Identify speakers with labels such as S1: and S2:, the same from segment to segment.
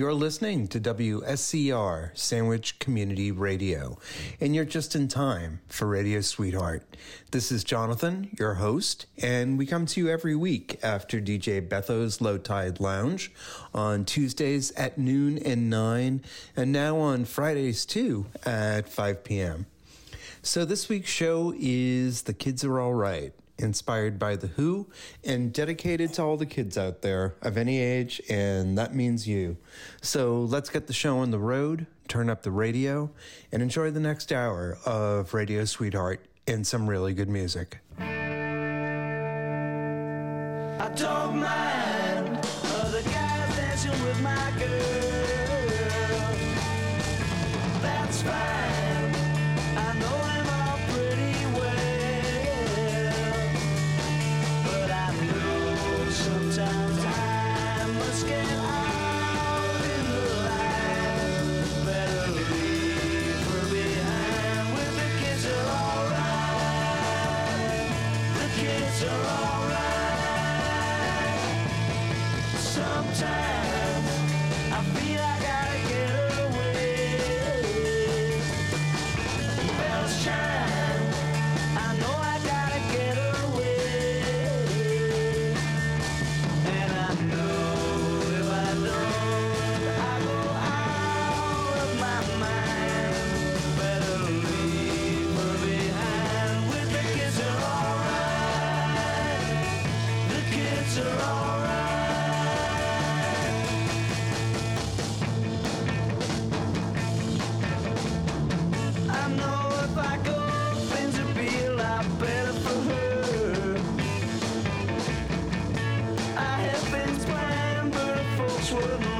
S1: You're listening to WSCR Sandwich Community Radio, and you're just in time for Radio Sweetheart. This is Jonathan, your host, and we come to you every week after DJ Betho's Low Tide Lounge on Tuesdays at noon and 9, and now on Fridays too at 5 p.m. So this week's show is The Kids Are All Right inspired by The Who, and dedicated to all the kids out there of any age, and that means you. So let's get the show on the road, turn up the radio, and enjoy the next hour of Radio Sweetheart and some really good music. I don't mind
S2: what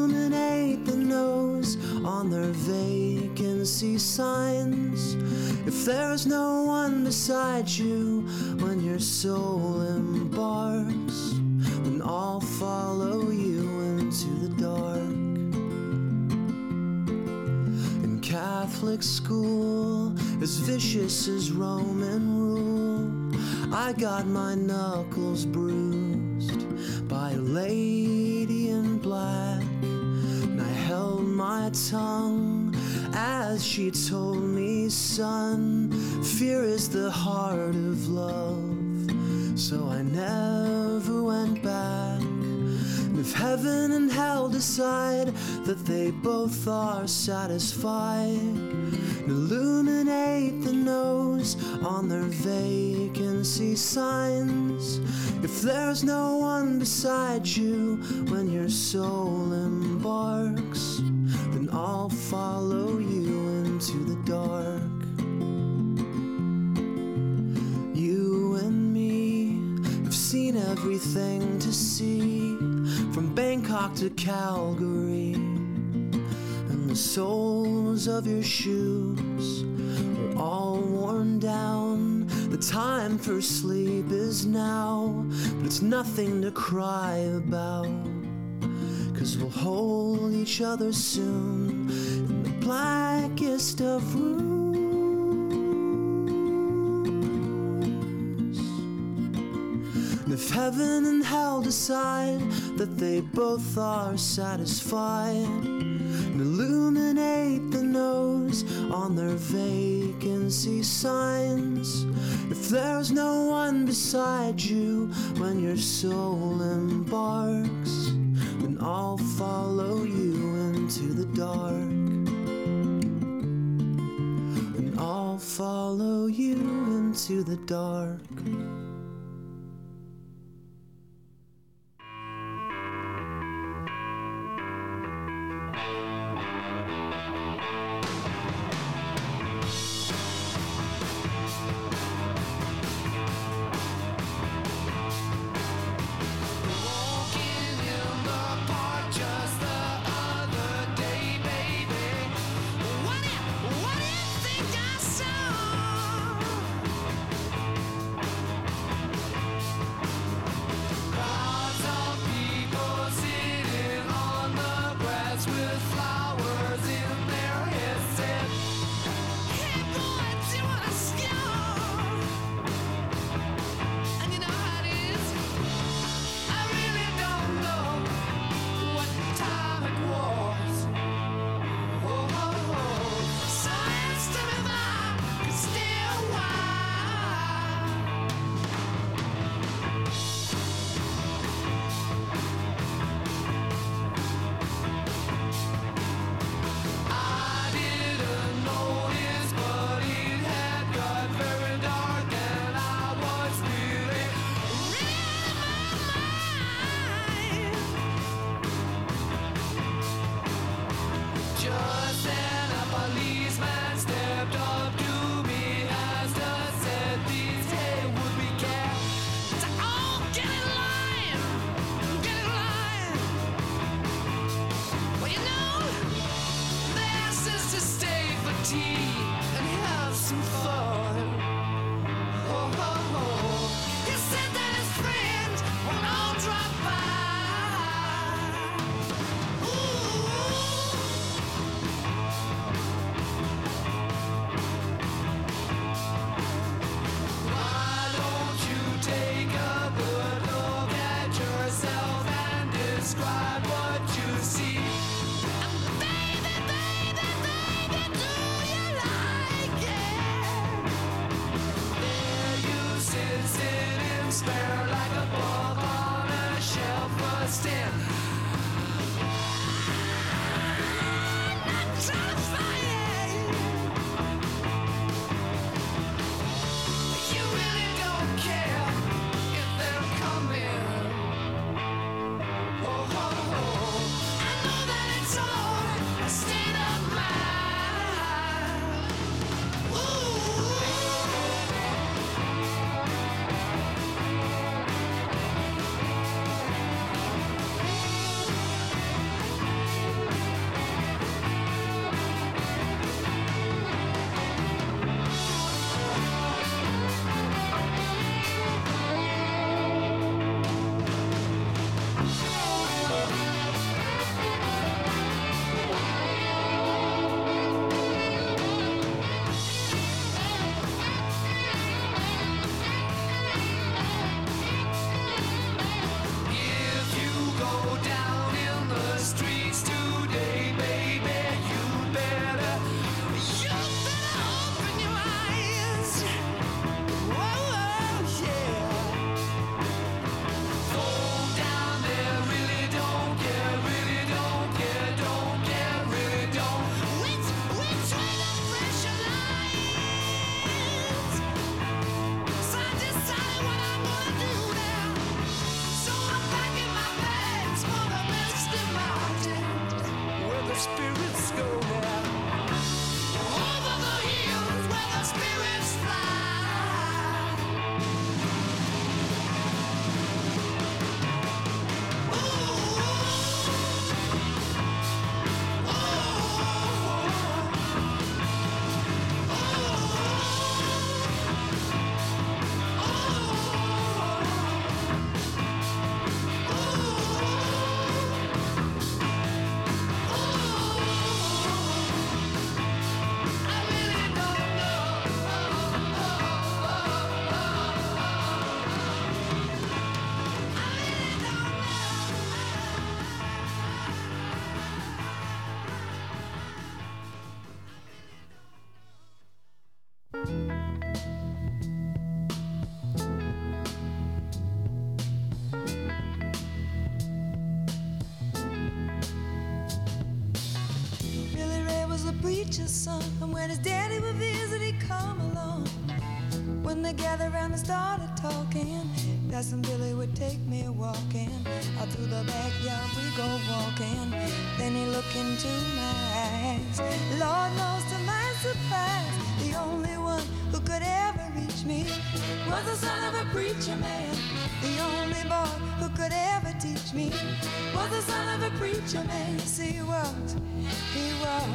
S2: on their vacancy signs. If there's no one beside you when your soul embarks, then I'll follow you into the dark In Catholic school, as vicious as Roman rule. I got my knuckles bruised by a lady my tongue as she told me, son, fear is the heart of love. So I never went back. If heaven and hell decide that they both are satisfied, illuminate the no's on their vacancy signs. If there's no one beside you when your soul embarks, then I'll follow you into the dark. You and me have seen everything to see from Bangkok to Calgary. And the soles of your shoes are all worn down. The time for sleep is now, but it's nothing to cry about. Cause we'll hold each other soon in the blackest of rooms. And if heaven and hell decide that they both are satisfied, and illuminate the no's on their vacancy signs. If there's no one beside you when your soul embarks, then I'll follow you into the dark. And I'll follow you into the dark.
S3: look
S4: into my eyes. Lord knows to my surprise, the only one who could ever reach me was the son of a preacher man. The only boy who could ever teach me was the son of a preacher man. Yes, he was. He was.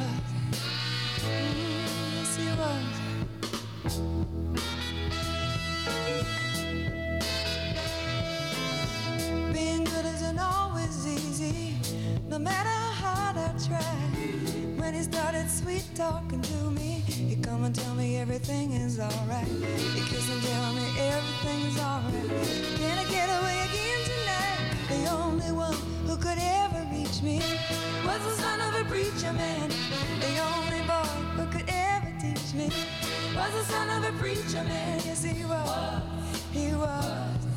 S4: Yes, he was no matter how I try. When he started sweet talking to me, he'd come and tell me everything is alright. He'd kiss and tell me everything's alright. Can I get away again tonight? The only one who could ever reach me was the son of a preacher man. The only boy who could ever teach me was the son of a preacher man. Yes, he was. He was.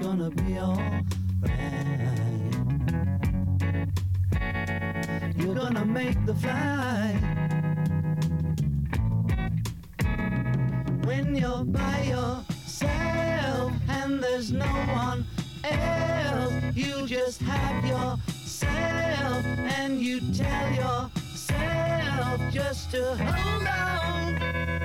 S4: gonna be alright. You're gonna make the
S5: flight. When you're by yourself and there's no one else, you just have yourself and you tell yourself just to hold on.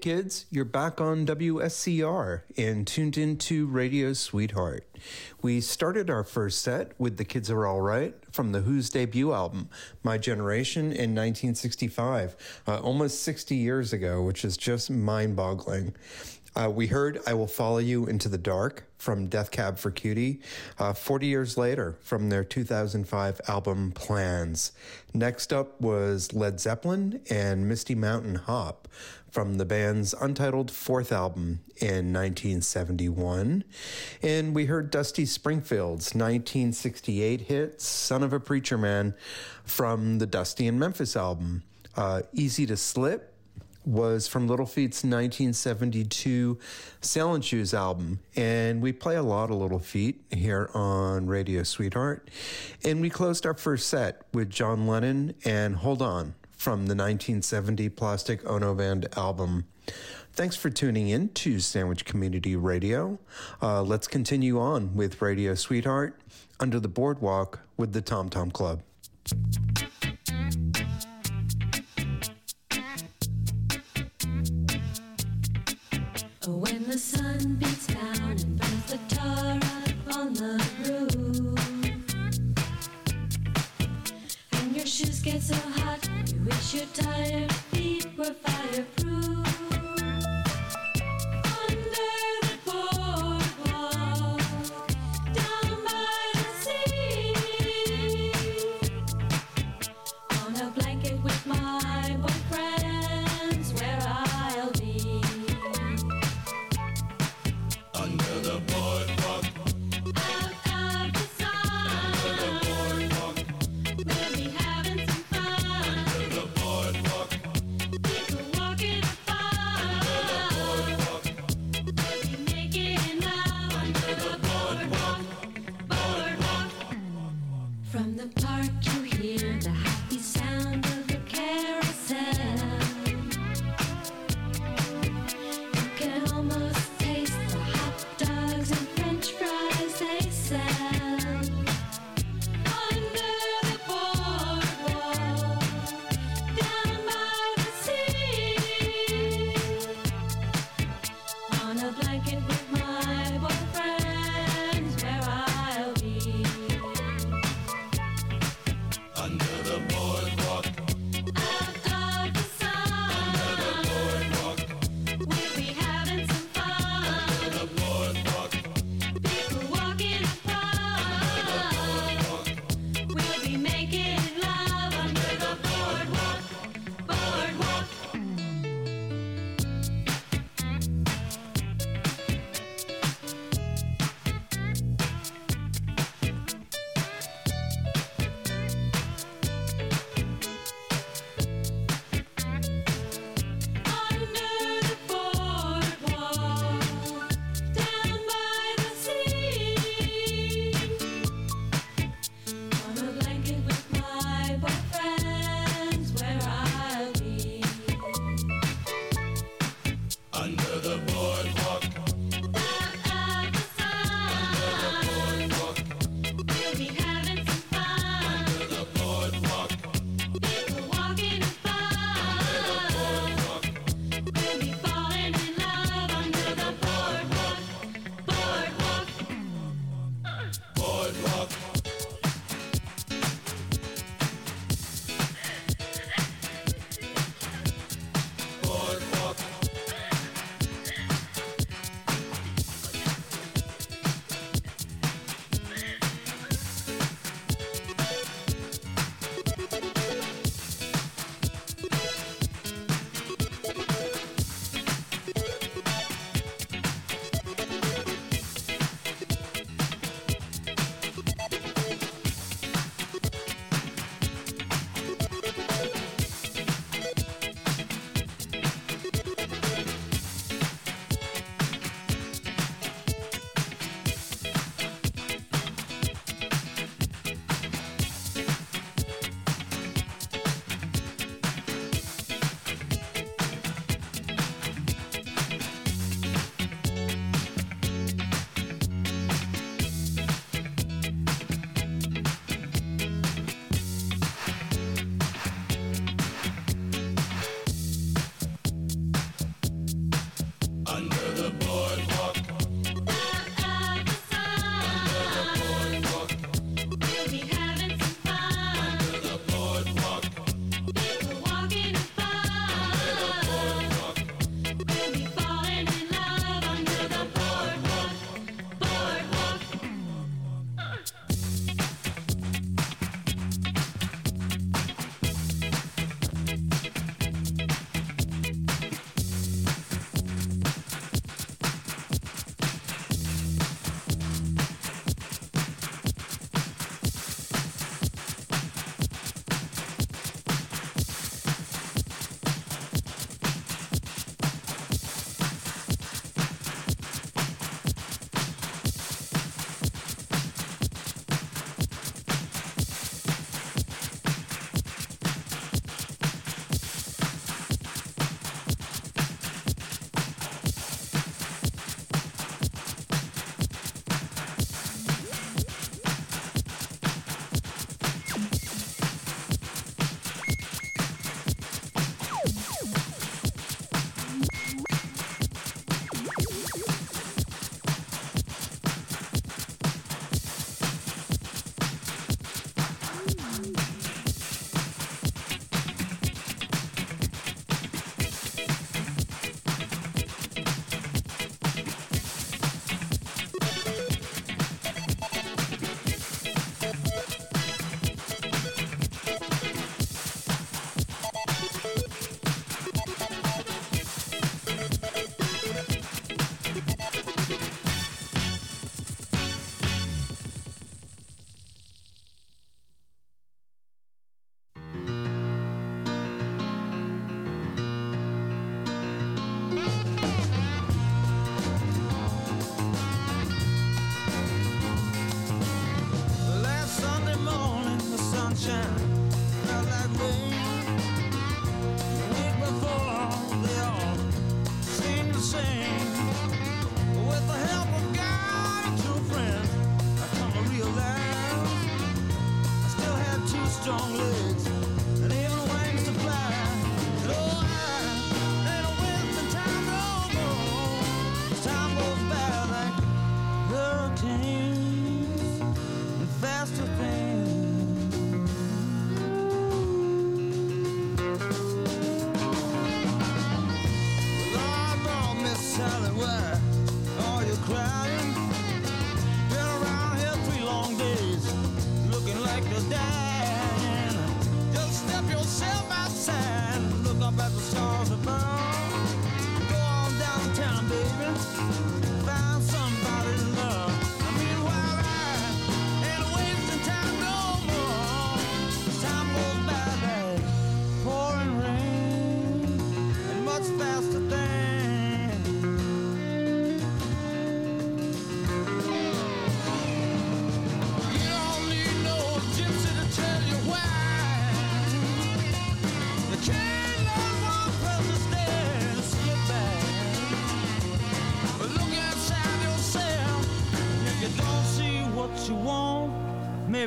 S6: Kids, you're back on WSCR and tuned into Radio Sweetheart. We started our first set with The Kids Are Alright from the Who's debut album, My Generation, in 1965, uh, almost 60 years ago, which is just mind boggling. Uh, we heard I Will Follow You Into the Dark from Death Cab for Cutie, uh, 40 years later from their 2005 album Plans. Next up was Led Zeppelin and Misty Mountain Hop from the band's untitled fourth album in 1971. And we heard Dusty Springfield's 1968 hit, Son of a Preacher Man, from the Dusty in Memphis album. Uh, Easy to Slip was from Little Feat's 1972 Sailin' Shoes album. And we play a lot of Little Feat here on Radio Sweetheart. And we closed our first set with John Lennon and Hold On from the 1970 Plastic Ono Band album. Thanks for tuning in to Sandwich Community Radio. Uh, let's continue on with Radio Sweetheart under the boardwalk with the Tom Tom Club.
S7: When the sun beats down and burns the tar up on the roof, and your get so hot, you wish your tired feet were fireproof.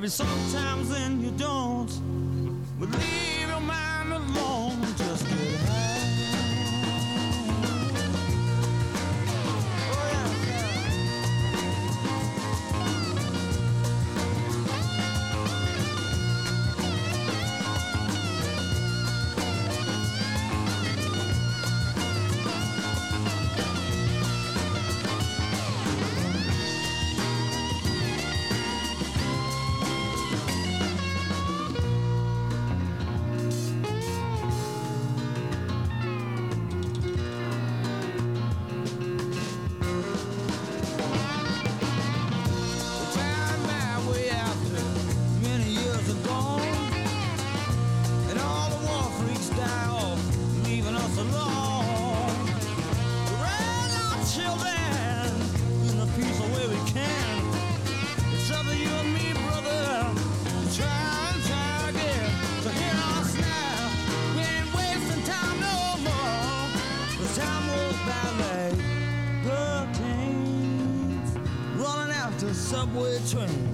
S8: Maybe sometimes then you don't. Subway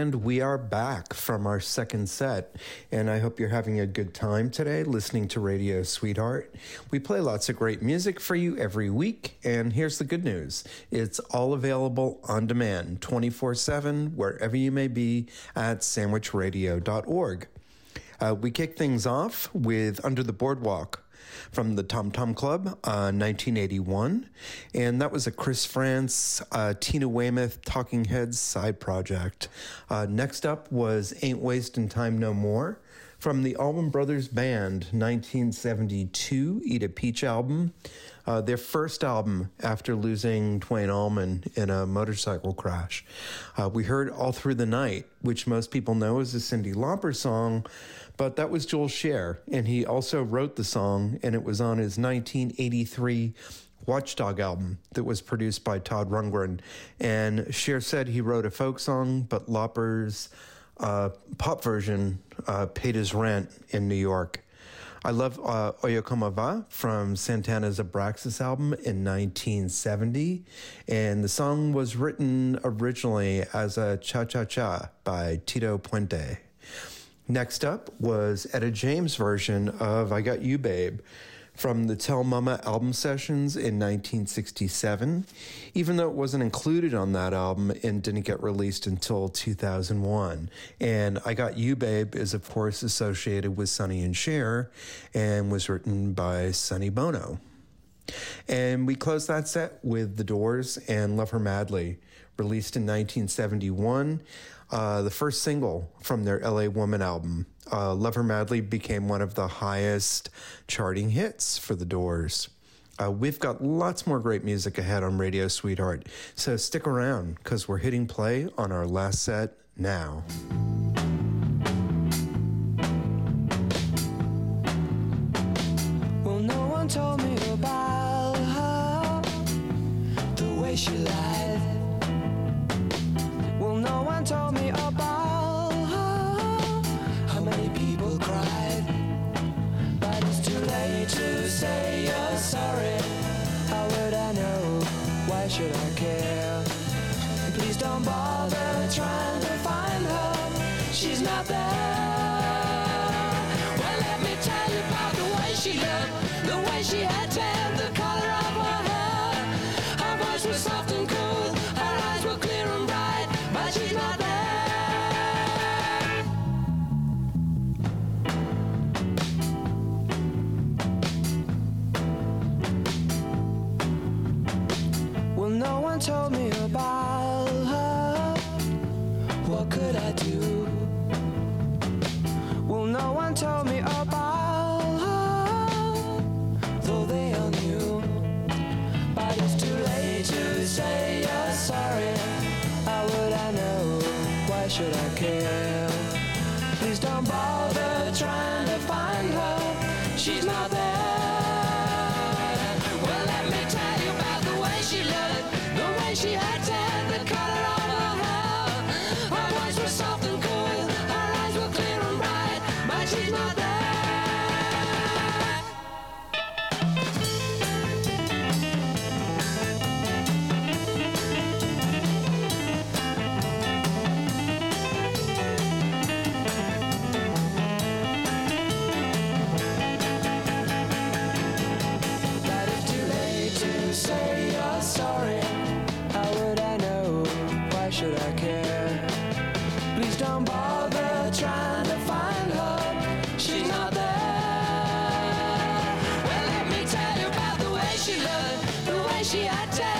S3: And we
S6: are back from our second set. And I hope you're having a good time today listening to Radio Sweetheart. We play lots of great music for you every week. And here's the good news it's all available on demand 24 7, wherever you may be at sandwichradio.org. Uh, we kick things off with Under the Boardwalk from the Tom Tom Club, uh, 1981. And that was a Chris Frantz, uh, Tina Weymouth Talking Heads side project. Uh, next up was Ain't Wasting Time No More from the Allman Brothers Band, 1972 Eat a Peach album. Uh, their first album after losing Duane Allman in a motorcycle crash. Uh, we heard All Through the Night, which most people know is a Cyndi Lauper song, but that was Jules Shear, and he also wrote the song, and it was on his 1983 Watchdog album that was produced by Todd Rundgren. And Shear said he wrote a folk song, but Lauper's uh, pop version uh, paid his rent in New York. I love uh, Como Va from Santana's Abraxas album in 1970. And the song was written originally as a cha cha cha by Tito Puente. Next up was Etta James' version of I Got You Babe from the Tell Mama album sessions in 1967, even though it wasn't included on that album and didn't get released until 2001. And I Got You Babe is, of course, associated with Sonny and Cher and was written by Sonny Bono. And we closed that set with The Doors and Love Her Madly, released in 1971. Uh, the first single from their LA Woman album, uh, Love Her Madly, became one of the highest charting hits for The Doors. Uh, we've got lots more great music ahead on Radio Sweetheart, so stick around because we're hitting play on our last set now.
S2: Well, no one told me the way she had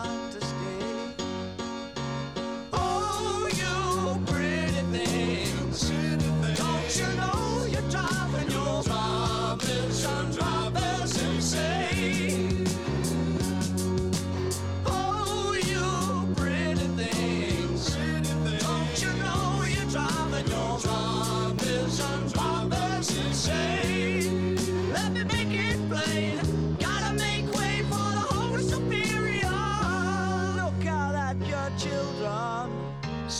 S1: 是的，好，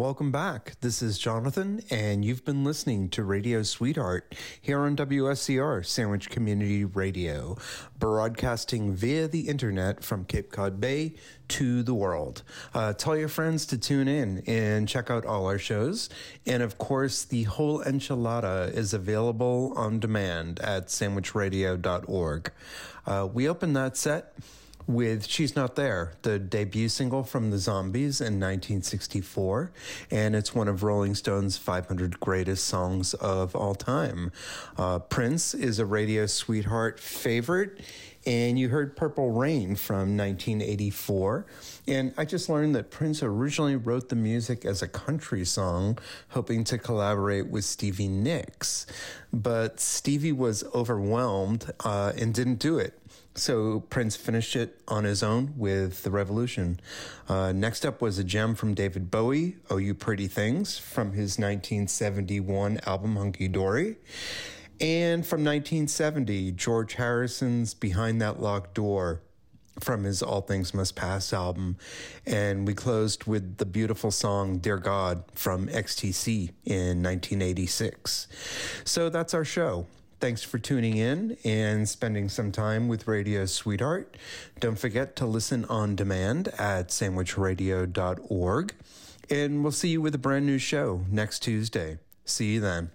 S6: Welcome back. This is Jonathan, and you've been listening to Radio Sweetheart here on WSCR, Sandwich Community Radio, broadcasting via the internet from Cape Cod Bay to the world. Uh, tell your friends to tune in and check out all our shows. And of course, the whole enchilada is available on demand at sandwichradio.org. Uh, we open that set with She's Not There, the debut single from the Zombies in 1964, and it's one of Rolling Stone's 500 greatest songs of all time. Uh, Prince is a radio sweetheart favorite. And you heard Purple Rain from 1984. And I just learned that Prince originally wrote the music as a country song, hoping to collaborate with Stevie Nicks. But Stevie was overwhelmed uh, and didn't do it. So Prince finished it on his own with The Revolution. Uh, next up was a gem from David Bowie, Oh You Pretty Things, from his 1971 album Hunky Dory. And from 1970, George Harrison's Behind That Locked Door from his All Things Must Pass album. And we closed with the beautiful song Dear God from XTC in 1986. So that's our show. Thanks for tuning in and spending some time with Radio Sweetheart. Don't forget to listen on demand at sandwichradio.org. And we'll see you with a brand new show next Tuesday. See you then.